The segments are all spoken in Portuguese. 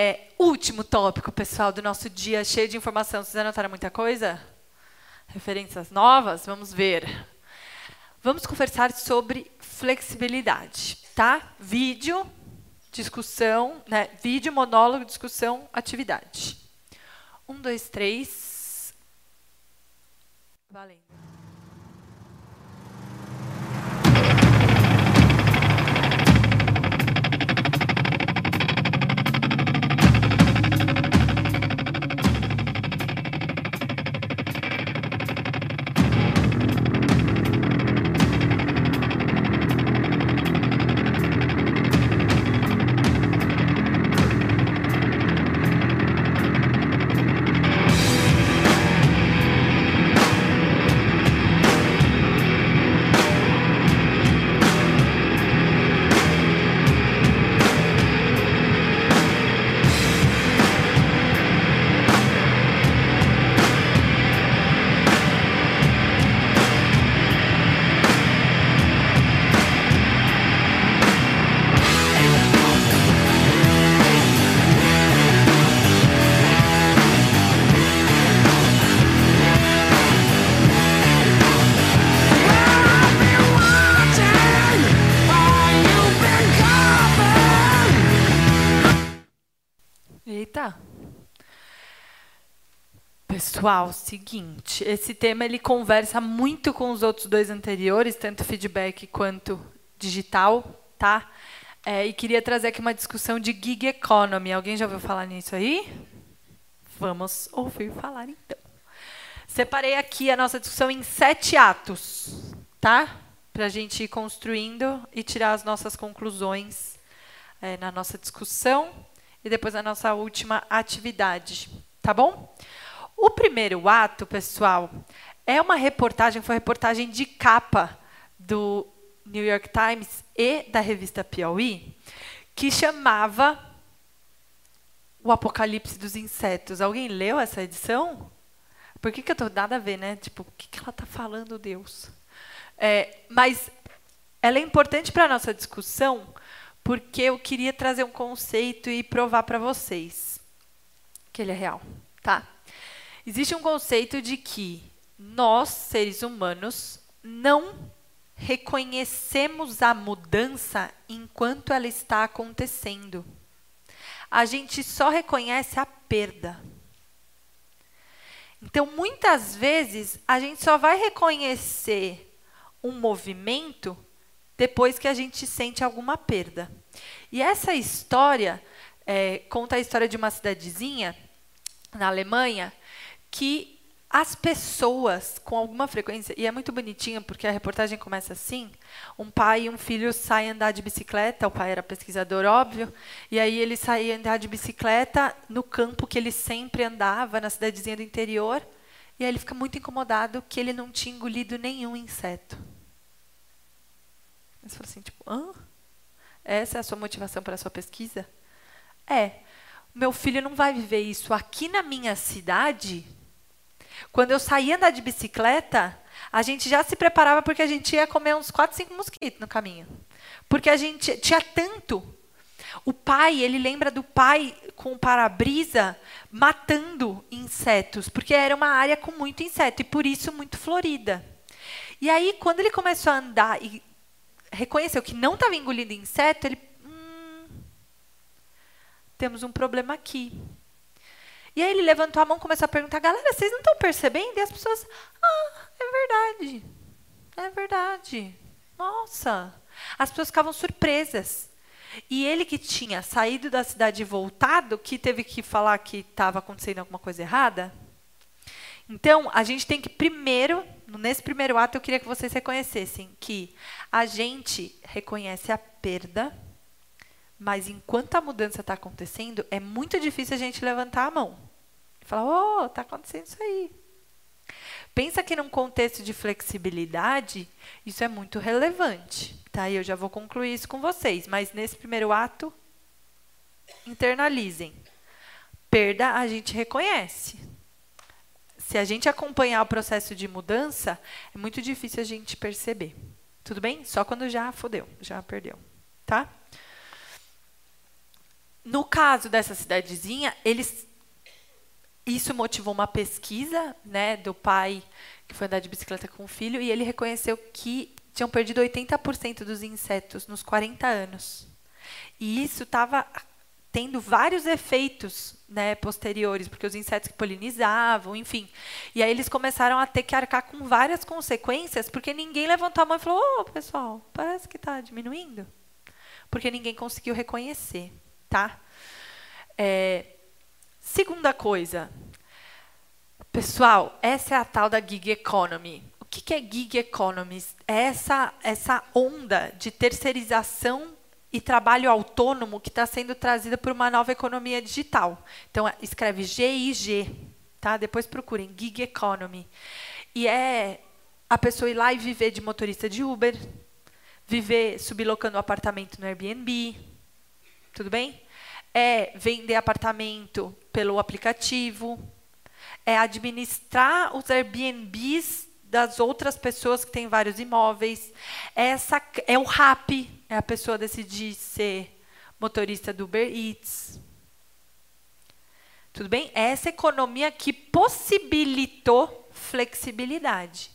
É, último tópico, pessoal, do nosso dia cheio de informação. Vocês anotaram muita coisa? Referências novas? Vamos ver. Vamos conversar sobre flexibilidade, tá? Vídeo, discussão, né? Vídeo, monólogo, discussão, atividade. Um, dois, três. Valendo. Pessoal, seguinte, esse tema ele conversa muito com os outros dois anteriores, tanto feedback quanto digital, tá? É, e queria trazer aqui uma discussão de gig economy. Alguém já ouviu falar nisso aí? Vamos ouvir falar então. Separei aqui a nossa discussão em sete atos, tá? Para a gente ir construindo e tirar as nossas conclusões é, na nossa discussão e depois na nossa última atividade, tá bom? O primeiro ato, pessoal, é uma reportagem, foi reportagem de capa do New York Times e da revista Piauí, que chamava O Apocalipse dos Insetos. Alguém leu essa edição? Por que, que eu tô nada a ver, né? Tipo, o que, que ela está falando, Deus? É, mas ela é importante para a nossa discussão, porque eu queria trazer um conceito e provar para vocês que ele é real, tá? Existe um conceito de que nós, seres humanos, não reconhecemos a mudança enquanto ela está acontecendo. A gente só reconhece a perda. Então, muitas vezes, a gente só vai reconhecer um movimento depois que a gente sente alguma perda. E essa história é, conta a história de uma cidadezinha na Alemanha que as pessoas, com alguma frequência, e é muito bonitinho porque a reportagem começa assim: um pai e um filho saem andar de bicicleta, o pai era pesquisador, óbvio, e aí ele saía andar de bicicleta no campo que ele sempre andava, na cidadezinha do interior, e aí ele fica muito incomodado que ele não tinha engolido nenhum inseto. Você fala assim, tipo, hã? Essa é a sua motivação para a sua pesquisa? É. Meu filho não vai viver isso aqui na minha cidade quando eu saía andar de bicicleta, a gente já se preparava porque a gente ia comer uns 4, 5 mosquitos no caminho. Porque a gente tinha tanto. O pai, ele lembra do pai com o para-brisa matando insetos, porque era uma área com muito inseto e por isso muito florida. E aí, quando ele começou a andar e reconheceu que não estava engolindo inseto, ele. Hum, temos um problema aqui. E aí ele levantou a mão e começou a perguntar: galera, vocês não estão percebendo? E as pessoas: ah, é verdade. É verdade. Nossa. As pessoas ficavam surpresas. E ele que tinha saído da cidade e voltado, que teve que falar que estava acontecendo alguma coisa errada. Então, a gente tem que primeiro, nesse primeiro ato, eu queria que vocês reconhecessem que a gente reconhece a perda, mas enquanto a mudança está acontecendo, é muito difícil a gente levantar a mão. Fala, oh, está acontecendo isso aí. Pensa que num contexto de flexibilidade, isso é muito relevante. Tá? E eu já vou concluir isso com vocês. Mas nesse primeiro ato, internalizem. Perda a gente reconhece. Se a gente acompanhar o processo de mudança, é muito difícil a gente perceber. Tudo bem? Só quando já fodeu, já perdeu. Tá? no caso dessa cidadezinha, eles isso motivou uma pesquisa, né, do pai que foi andar de bicicleta com o filho e ele reconheceu que tinham perdido 80% dos insetos nos 40 anos. E isso estava tendo vários efeitos né, posteriores, porque os insetos que polinizavam, enfim. E aí eles começaram a ter que arcar com várias consequências, porque ninguém levantou a mão e falou: Ô, oh, pessoal, parece que está diminuindo. Porque ninguém conseguiu reconhecer, tá? É, segunda coisa. Pessoal, essa é a tal da gig economy. O que, é gig economy? É essa, essa onda de terceirização e trabalho autônomo que está sendo trazida por uma nova economia digital. Então, escreve GIG, tá? Depois procurem, Gig Economy. E é a pessoa ir lá e viver de motorista de Uber, viver sublocando o apartamento no Airbnb, tudo bem? É vender apartamento pelo aplicativo, é administrar os Airbnbs das outras pessoas que têm vários imóveis. Essa é o RAP, é a pessoa decidir ser motorista do Uber Eats. Tudo bem? É essa economia que possibilitou flexibilidade.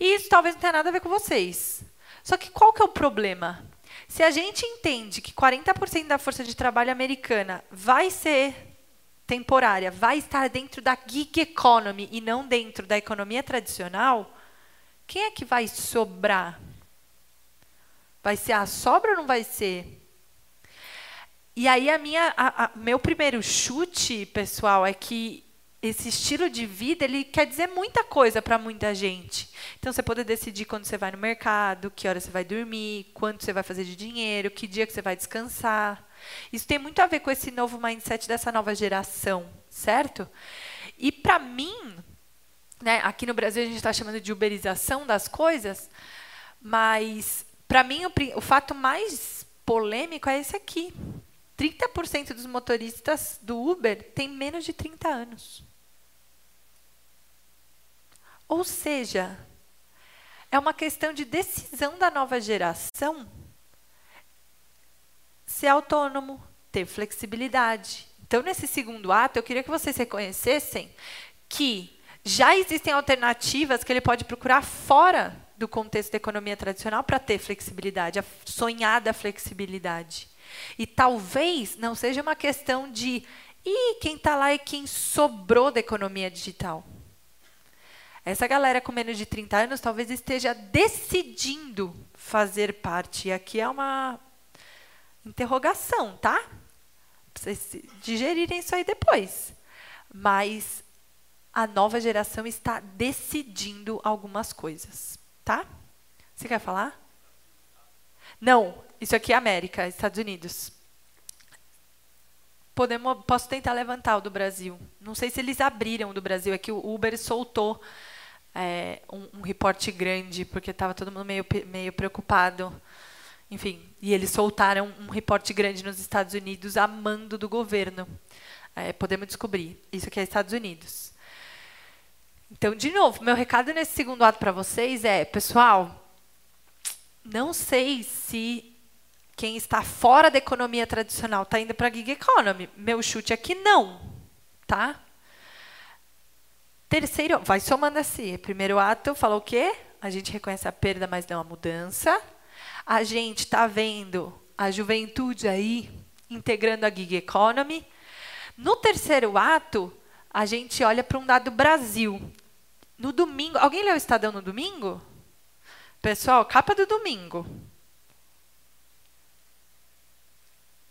E isso talvez não tenha nada a ver com vocês. Só que qual que é o problema? Se a gente entende que 40% da força de trabalho americana vai ser temporária vai estar dentro da gig economy e não dentro da economia tradicional, quem é que vai sobrar? Vai ser a sobra ou não vai ser? E aí a minha, a, a, meu primeiro chute, pessoal, é que esse estilo de vida ele quer dizer muita coisa para muita gente. Então você pode decidir quando você vai no mercado, que hora você vai dormir, quanto você vai fazer de dinheiro, que dia que você vai descansar. Isso tem muito a ver com esse novo mindset dessa nova geração, certo? E para mim, né, aqui no Brasil a gente está chamando de uberização das coisas, mas para mim o, o fato mais polêmico é esse aqui. 30% dos motoristas do Uber têm menos de 30 anos. Ou seja, é uma questão de decisão da nova geração ser autônomo, ter flexibilidade. Então, nesse segundo ato, eu queria que vocês reconhecessem que já existem alternativas que ele pode procurar fora do contexto da economia tradicional para ter flexibilidade, a sonhada flexibilidade. E talvez não seja uma questão de e quem está lá é quem sobrou da economia digital. Essa galera com menos de 30 anos talvez esteja decidindo fazer parte. E aqui é uma interrogação, tá? Pra vocês digerirem isso aí depois. Mas a nova geração está decidindo algumas coisas, tá? Você quer falar? Não, isso aqui é América, Estados Unidos. Podemos, posso tentar levantar o do Brasil. Não sei se eles abriram o do Brasil, é que o Uber soltou é, um, um reporte grande, porque estava todo mundo meio, meio preocupado enfim, e eles soltaram um reporte grande nos Estados Unidos a mando do governo. É, podemos descobrir. Isso aqui é Estados Unidos. Então, de novo, meu recado nesse segundo ato para vocês é, pessoal, não sei se quem está fora da economia tradicional está indo para a gig economy. Meu chute é que não, tá? Terceiro, vai somando assim. Primeiro ato, falou o quê? A gente reconhece a perda, mas não a mudança a gente está vendo a juventude aí integrando a gig economy. No terceiro ato, a gente olha para um dado Brasil. No domingo, alguém leu o Estadão no domingo? Pessoal, capa do domingo.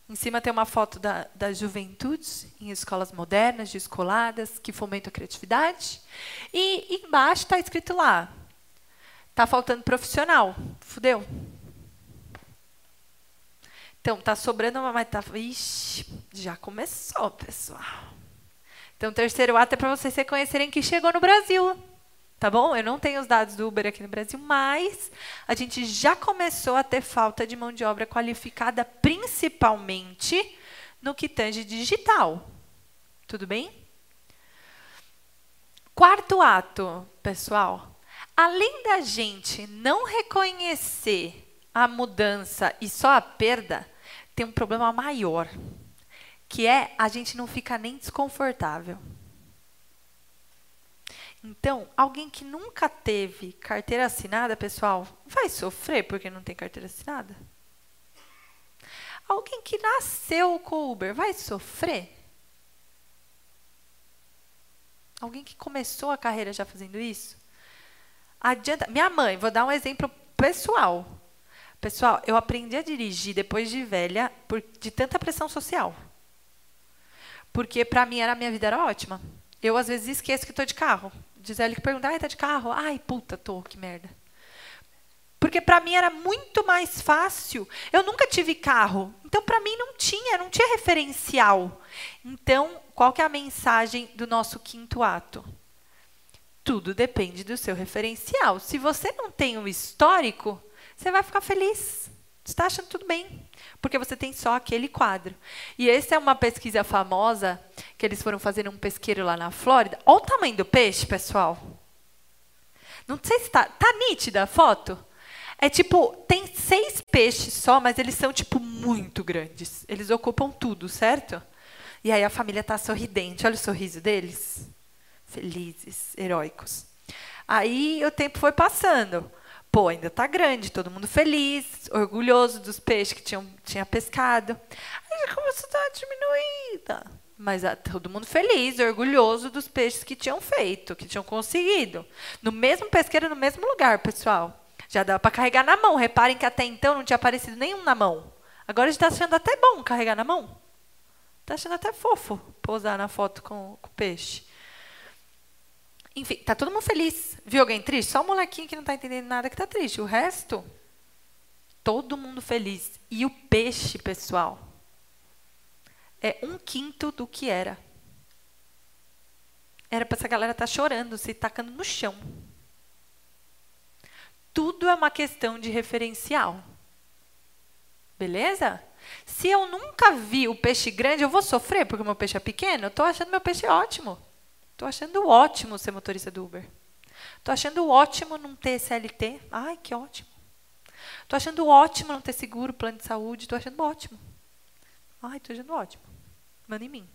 Em cima tem uma foto da, da juventude em escolas modernas, descoladas, que fomentam a criatividade. E embaixo está escrito lá: está faltando profissional. Fudeu. Então, tá sobrando uma, mas tá. Ixi, já começou, pessoal. Então, terceiro ato é para vocês reconhecerem que chegou no Brasil. Tá bom? Eu não tenho os dados do Uber aqui no Brasil, mas a gente já começou a ter falta de mão de obra qualificada, principalmente no que tange digital. Tudo bem? Quarto ato, pessoal. Além da gente não reconhecer a mudança e só a perda, tem um problema maior, que é a gente não fica nem desconfortável. Então, alguém que nunca teve carteira assinada, pessoal, vai sofrer porque não tem carteira assinada? Alguém que nasceu com Uber vai sofrer? Alguém que começou a carreira já fazendo isso? Adianta. Minha mãe, vou dar um exemplo pessoal. Pessoal, eu aprendi a dirigir depois de velha por, de tanta pressão social. Porque para mim era a minha vida era ótima. Eu às vezes esqueço que estou de carro. Gisele que pergunta, ai, tá de carro? Ai, puta, tô, que merda. Porque para mim era muito mais fácil. Eu nunca tive carro, então para mim não tinha, não tinha referencial. Então, qual que é a mensagem do nosso quinto ato? Tudo depende do seu referencial. Se você não tem um histórico, você vai ficar feliz. Você está achando tudo bem, porque você tem só aquele quadro. E essa é uma pesquisa famosa que eles foram fazer um pesqueiro lá na Flórida. Olha o tamanho do peixe, pessoal. Não sei se está tá nítida a foto. É tipo, tem seis peixes só, mas eles são, tipo, muito grandes. Eles ocupam tudo, certo? E aí a família está sorridente. Olha o sorriso deles. Felizes, heróicos. Aí o tempo foi passando. Pô, ainda está grande, todo mundo feliz, orgulhoso dos peixes que tinham, tinha pescado. Aí já começou a dar diminuída. Mas ah, todo mundo feliz, orgulhoso dos peixes que tinham feito, que tinham conseguido. No mesmo pesqueiro, no mesmo lugar, pessoal. Já dá para carregar na mão. Reparem que até então não tinha aparecido nenhum na mão. Agora a gente está achando até bom carregar na mão. Está achando até fofo posar na foto com, com o peixe. Enfim, tá todo mundo feliz. Viu alguém triste? Só o molequinho que não está entendendo nada que está triste. O resto, todo mundo feliz. E o peixe, pessoal, é um quinto do que era. Era para essa galera estar tá chorando, se tacando no chão tudo é uma questão de referencial. Beleza? Se eu nunca vi o peixe grande, eu vou sofrer porque o meu peixe é pequeno? Eu estou achando meu peixe ótimo. Estou achando ótimo ser motorista do Uber. Estou achando ótimo não ter CLT. Ai, que ótimo. Estou achando ótimo não ter seguro, plano de saúde. Estou achando ótimo. Ai, estou achando ótimo. Manda em mim.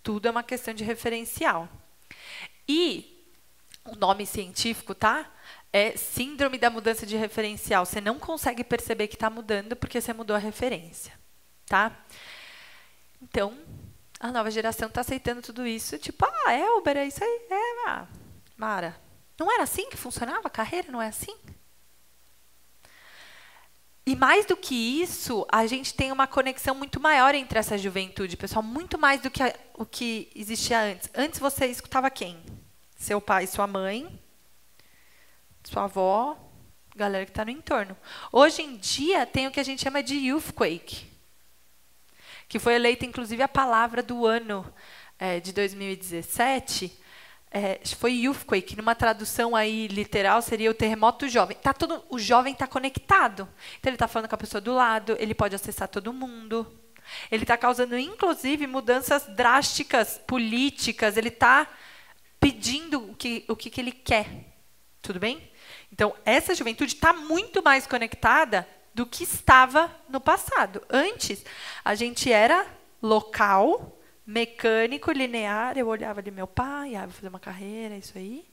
Tudo é uma questão de referencial. E o nome científico, tá? é síndrome da mudança de referencial. Você não consegue perceber que está mudando porque você mudou a referência, tá? Então, a nova geração está aceitando tudo isso, tipo, ah, é Uber, é isso aí, é, ah, Mara. Não era assim que funcionava a carreira? Não é assim? E mais do que isso, a gente tem uma conexão muito maior entre essa juventude, pessoal, muito mais do que a, o que existia antes. Antes você escutava quem? Seu pai, sua mãe, sua avó, galera que está no entorno. Hoje em dia tem o que a gente chama de Youthquake, que foi eleita inclusive a palavra do ano é, de 2017. É, foi Youthquake, numa tradução aí literal seria o terremoto jovem. Tá todo, o jovem está conectado. Então ele está falando com a pessoa do lado, ele pode acessar todo mundo. Ele está causando, inclusive, mudanças drásticas políticas. Ele está pedindo o que, o que, que ele quer. Tudo bem? Então, essa juventude está muito mais conectada do que estava no passado. Antes, a gente era local, mecânico, linear. Eu olhava ali meu pai, ah, vou fazer uma carreira, isso aí.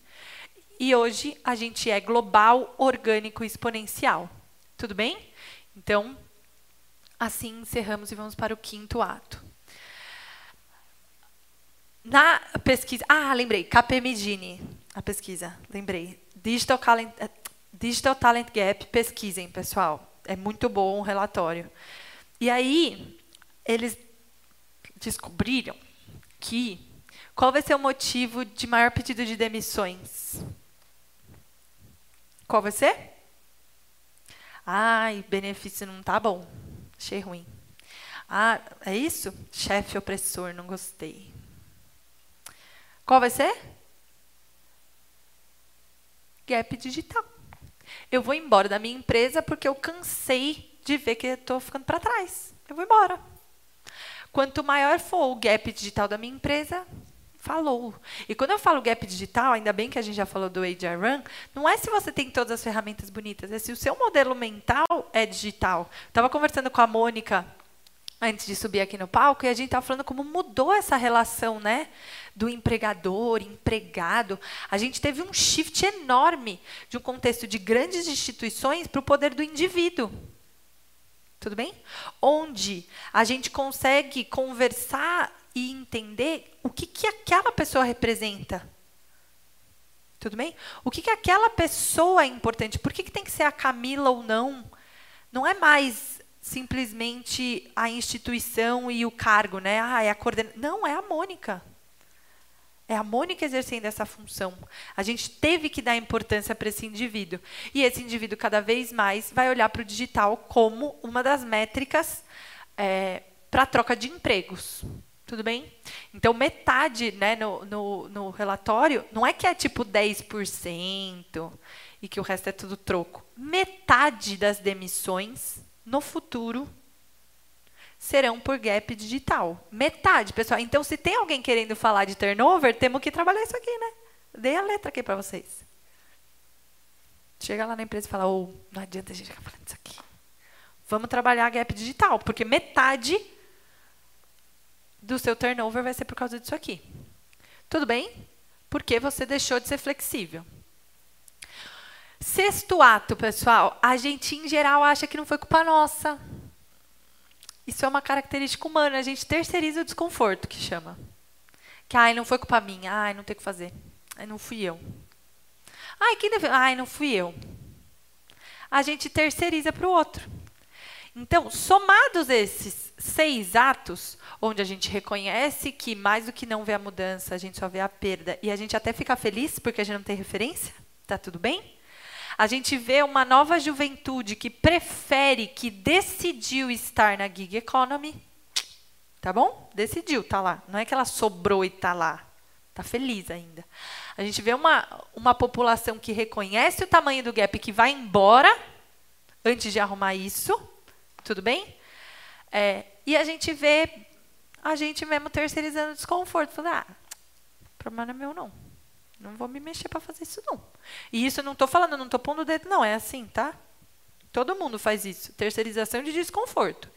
E hoje a gente é global, orgânico, exponencial. Tudo bem? Então, assim encerramos e vamos para o quinto ato. Na pesquisa. Ah, lembrei. KPMG, a pesquisa. Lembrei. Digital Talent, eh, Digital Talent Gap, pesquisem, pessoal. É muito bom o relatório. E aí, eles descobriram que qual vai ser o motivo de maior pedido de demissões? Qual vai ser? Ai, benefício não tá bom. Achei ruim. Ah, é isso? Chefe opressor, não gostei. Qual vai ser? gap digital. Eu vou embora da minha empresa porque eu cansei de ver que estou ficando para trás. Eu vou embora. Quanto maior for o gap digital da minha empresa, falou. E quando eu falo gap digital, ainda bem que a gente já falou do HR Run, não é se você tem todas as ferramentas bonitas, é se o seu modelo mental é digital. Estava conversando com a Mônica antes de subir aqui no palco, e a gente estava falando como mudou essa relação, né? Do empregador, empregado. A gente teve um shift enorme de um contexto de grandes instituições para o poder do indivíduo. Tudo bem? Onde a gente consegue conversar e entender o que, que aquela pessoa representa. Tudo bem? O que, que aquela pessoa é importante? Por que, que tem que ser a Camila ou não? Não é mais simplesmente a instituição e o cargo, né? Ah, é a coordenação. Não, é a Mônica. É a Mônica exercendo essa função. A gente teve que dar importância para esse indivíduo. E esse indivíduo, cada vez mais, vai olhar para o digital como uma das métricas é, para a troca de empregos. Tudo bem? Então, metade né, no, no, no relatório, não é que é tipo 10% e que o resto é tudo troco. Metade das demissões no futuro serão por gap digital. Metade, pessoal. Então, se tem alguém querendo falar de turnover, temos que trabalhar isso aqui, né? Dei a letra aqui para vocês. Chega lá na empresa e fala, oh, não adianta a gente ficar falando isso aqui. Vamos trabalhar gap digital, porque metade do seu turnover vai ser por causa disso aqui. Tudo bem? Porque você deixou de ser flexível. Sexto ato, pessoal, a gente em geral acha que não foi culpa nossa. Isso é uma característica humana, a gente terceiriza o desconforto, que chama. Que, ai, não foi culpa minha, ai, não tem o que fazer. Ai, não fui eu. Ai, quem deve... Ai, não fui eu. A gente terceiriza para o outro. Então, somados esses seis atos, onde a gente reconhece que mais do que não vê a mudança, a gente só vê a perda, e a gente até fica feliz porque a gente não tem referência, tá tudo bem? A gente vê uma nova juventude que prefere, que decidiu estar na gig economy. Tá bom? Decidiu, tá lá. Não é que ela sobrou e tá lá. Tá feliz ainda. A gente vê uma, uma população que reconhece o tamanho do gap que vai embora antes de arrumar isso. Tudo bem? É, e a gente vê a gente mesmo terceirizando desconforto. Falando, ah, o problema não é meu, não. Não vou me mexer para fazer isso, não. E isso eu não estou falando, não estou pondo o dedo, não. É assim, tá? Todo mundo faz isso. Terceirização de desconforto.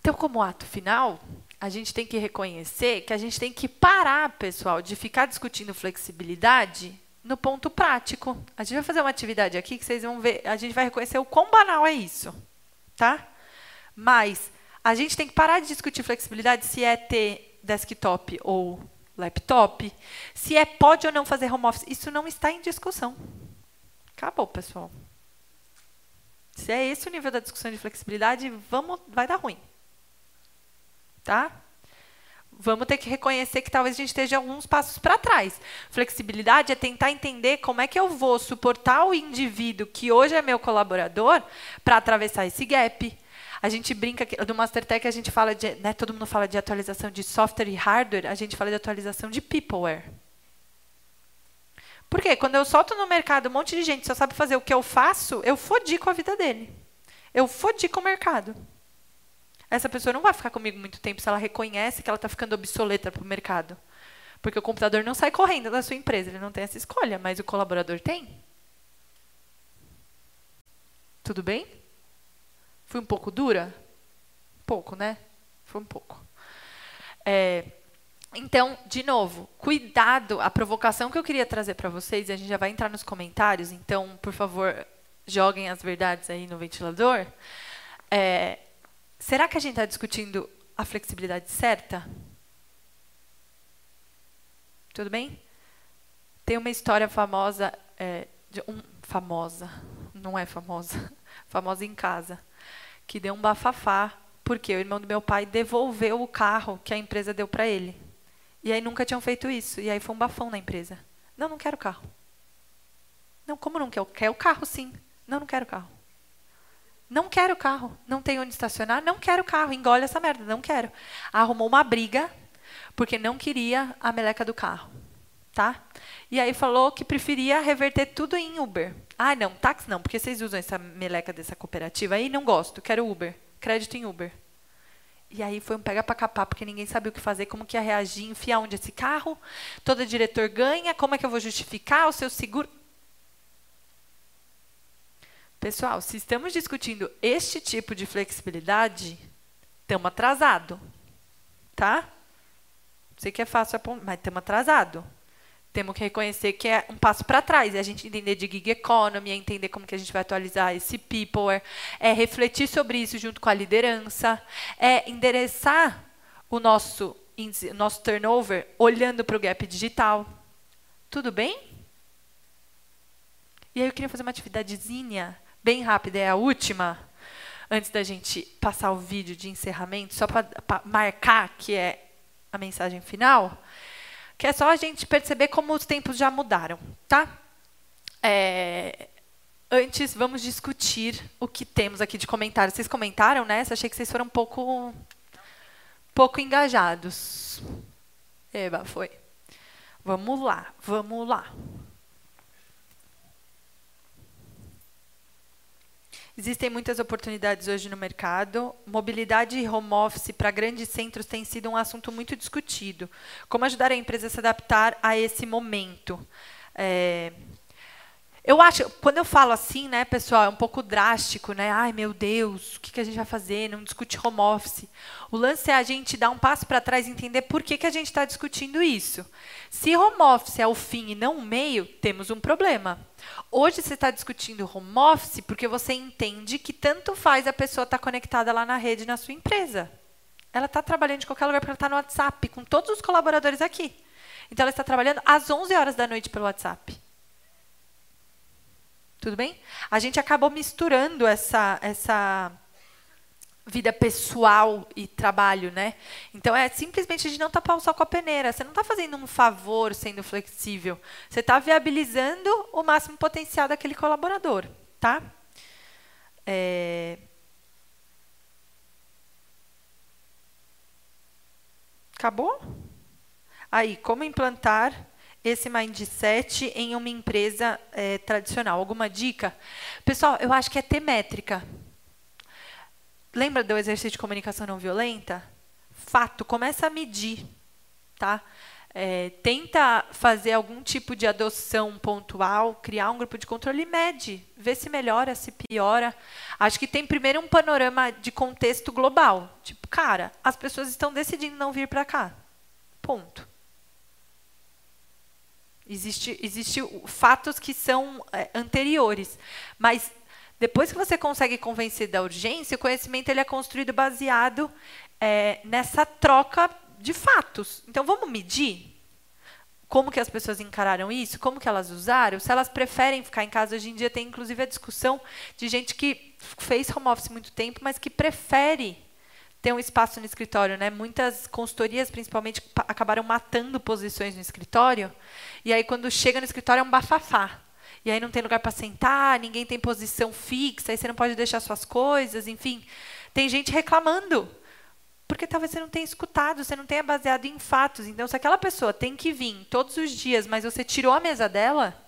Então, como ato final, a gente tem que reconhecer que a gente tem que parar, pessoal, de ficar discutindo flexibilidade no ponto prático. A gente vai fazer uma atividade aqui que vocês vão ver, a gente vai reconhecer o quão banal é isso, tá? Mas a gente tem que parar de discutir flexibilidade se é ter desktop ou laptop, se é pode ou não fazer home office, isso não está em discussão. Acabou, pessoal. Se é esse o nível da discussão de flexibilidade, vamos, vai dar ruim. Tá? Vamos ter que reconhecer que talvez a gente esteja alguns passos para trás. Flexibilidade é tentar entender como é que eu vou suportar o indivíduo que hoje é meu colaborador para atravessar esse gap, a gente brinca que do Mastertech a gente fala de, né, todo mundo fala de atualização de software e hardware, a gente fala de atualização de peopleware. Por quê? Quando eu solto no mercado um monte de gente só sabe fazer o que eu faço, eu fodi com a vida dele. Eu fodi com o mercado. Essa pessoa não vai ficar comigo muito tempo se ela reconhece que ela está ficando obsoleta para o mercado. Porque o computador não sai correndo da sua empresa, ele não tem essa escolha, mas o colaborador tem. Tudo bem? Fui um pouco dura? Pouco, né? Foi um pouco. É, então, de novo, cuidado. A provocação que eu queria trazer para vocês, a gente já vai entrar nos comentários, então, por favor, joguem as verdades aí no ventilador. É, será que a gente está discutindo a flexibilidade certa? Tudo bem? Tem uma história famosa, é, um, famosa, não é famosa, famosa em casa que deu um bafafá, porque o irmão do meu pai devolveu o carro que a empresa deu para ele. E aí nunca tinham feito isso. E aí foi um bafão na empresa. Não, não quero carro. Não, como não quer? Quer o carro, sim. Não, não quero carro. Não quero carro. Não tenho onde estacionar. Não quero carro. Engole essa merda. Não quero. Arrumou uma briga porque não queria a meleca do carro. Tá? E aí falou que preferia reverter tudo em Uber. Ah, não, táxi não, porque vocês usam essa meleca dessa cooperativa aí, não gosto, quero Uber, crédito em Uber. E aí foi um pega para capar, porque ninguém sabia o que fazer, como que ia reagir, enfiar onde esse carro, todo diretor ganha, como é que eu vou justificar o seu seguro? Pessoal, se estamos discutindo este tipo de flexibilidade, estamos atrasado, tá? Sei que é fácil, mas estamos atrasado. Temos que reconhecer que é um passo para trás, é a gente entender de gig economy, é entender como que a gente vai atualizar esse people, é, é refletir sobre isso junto com a liderança, é endereçar o nosso, nosso turnover olhando para o gap digital. Tudo bem? E aí eu queria fazer uma atividadezinha bem rápida, é a última, antes da gente passar o vídeo de encerramento, só para marcar que é a mensagem final, que é só a gente perceber como os tempos já mudaram, tá? É, antes, vamos discutir o que temos aqui de comentário. Vocês comentaram, né? Achei que vocês foram um pouco, pouco engajados. Eba, foi. Vamos lá, vamos lá. Existem muitas oportunidades hoje no mercado. Mobilidade e home office para grandes centros tem sido um assunto muito discutido. Como ajudar a empresa a se adaptar a esse momento? É, eu acho, quando eu falo assim, né, pessoal, é um pouco drástico, né? Ai, meu Deus, o que, a gente vai fazer? Não discute home office. O lance é a gente dar um passo para trás e entender por que, que a gente está discutindo isso. Se home office é o fim e não o meio, temos um problema. Hoje você está discutindo home office porque você entende que tanto faz a pessoa estar tá conectada lá na rede na sua empresa. Ela está trabalhando de qualquer lugar porque ela está no WhatsApp, com todos os colaboradores aqui. Então, ela está trabalhando às 11 horas da noite pelo WhatsApp. Tudo bem? A gente acabou misturando essa, essa vida pessoal e trabalho, né? Então é simplesmente de não tapar o sol com a peneira. Você não está fazendo um favor sendo flexível. Você está viabilizando o máximo potencial daquele colaborador, tá? É... Acabou? Aí, como implantar esse mindset em uma empresa é, tradicional? Alguma dica? Pessoal, eu acho que é ter métrica. Lembra do exercício de comunicação não violenta? Fato, começa a medir, tá? É, tenta fazer algum tipo de adoção pontual, criar um grupo de controle e mede, vê se melhora, se piora. Acho que tem primeiro um panorama de contexto global. Tipo, cara, as pessoas estão decidindo não vir para cá. Ponto. Existe, existe fatos que são é, anteriores, mas depois que você consegue convencer da urgência, o conhecimento ele é construído baseado é, nessa troca de fatos. Então, vamos medir como que as pessoas encararam isso, como que elas usaram, se elas preferem ficar em casa. Hoje em dia tem, inclusive, a discussão de gente que fez home office muito tempo, mas que prefere ter um espaço no escritório, né? Muitas consultorias, principalmente, acabaram matando posições no escritório. E aí, quando chega no escritório, é um bafafá. E aí não tem lugar para sentar, ninguém tem posição fixa, aí você não pode deixar suas coisas, enfim. Tem gente reclamando. Porque talvez você não tenha escutado, você não tenha baseado em fatos. Então, se aquela pessoa tem que vir todos os dias, mas você tirou a mesa dela,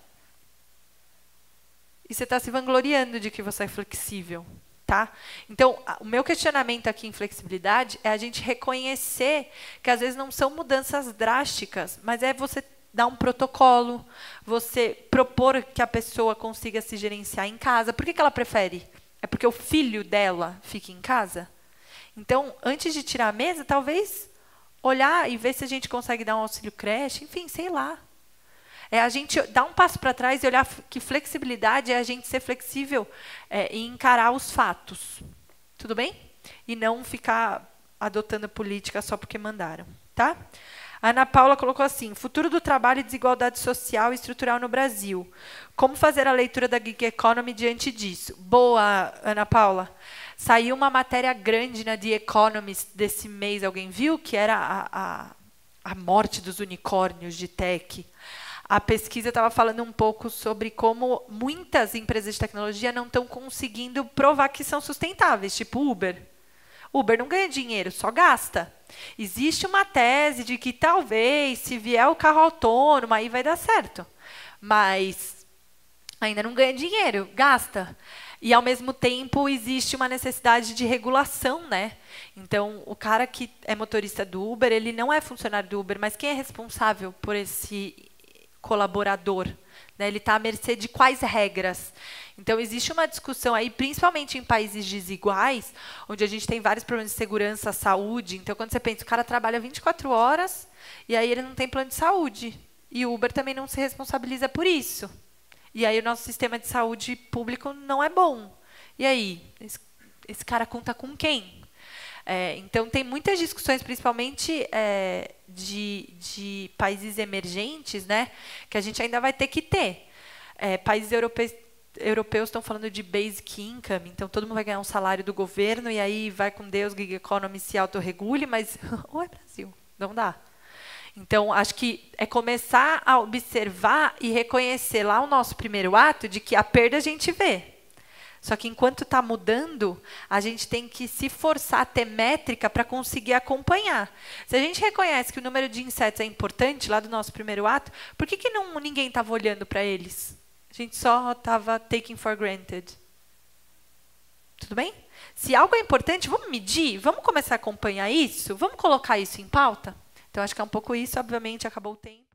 e você está se vangloriando de que você é flexível. Tá? Então, o meu questionamento aqui em flexibilidade é a gente reconhecer que às vezes não são mudanças drásticas, mas é você dar um protocolo, você propor que a pessoa consiga se gerenciar em casa. Por que, que ela prefere? É porque o filho dela fica em casa? Então, antes de tirar a mesa, talvez olhar e ver se a gente consegue dar um auxílio creche, enfim, sei lá. É a gente dar um passo para trás e olhar que flexibilidade é a gente ser flexível é, e encarar os fatos. Tudo bem? E não ficar adotando política só porque mandaram, tá? A Ana Paula colocou assim: futuro do trabalho e desigualdade social e estrutural no Brasil. Como fazer a leitura da Gig Economy diante disso? Boa, Ana Paula. Saiu uma matéria grande na The Economist desse mês, alguém viu? Que era a, a, a morte dos unicórnios de tech a pesquisa estava falando um pouco sobre como muitas empresas de tecnologia não estão conseguindo provar que são sustentáveis, tipo Uber. Uber não ganha dinheiro, só gasta. Existe uma tese de que talvez, se vier o carro autônomo, aí vai dar certo. Mas ainda não ganha dinheiro, gasta. E ao mesmo tempo existe uma necessidade de regulação, né? Então, o cara que é motorista do Uber, ele não é funcionário do Uber, mas quem é responsável por esse colaborador, Né? Ele está à mercê de quais regras? Então, existe uma discussão aí, principalmente em países desiguais, onde a gente tem vários problemas de segurança, saúde. Então, quando você pensa, o cara trabalha 24 horas e aí ele não tem plano de saúde. E o Uber também não se responsabiliza por isso. E aí o nosso sistema de saúde público não é bom. E aí, esse, esse cara conta com quem? É, então, tem muitas discussões, principalmente é, de, de, países emergentes, né, que a gente ainda vai ter que ter. É, países europeus, europeus estão falando de basic income, então todo mundo vai ganhar um salário do governo e aí vai com Deus, gig economy se autorregule, mas, oi Brasil, não dá. Então, acho que é começar a observar e reconhecer lá o nosso primeiro ato de que a perda a gente vê. Só que enquanto está mudando, a gente tem que se forçar a ter métrica para conseguir acompanhar. Se a gente reconhece que o número de insetos é importante lá do nosso primeiro ato, por que, que não, ninguém estava olhando para eles? A gente só estava taking for granted. Tudo bem? Se algo é importante, vamos medir, vamos começar a acompanhar isso, vamos colocar isso em pauta? Então, acho que é um pouco isso, obviamente, acabou o tempo.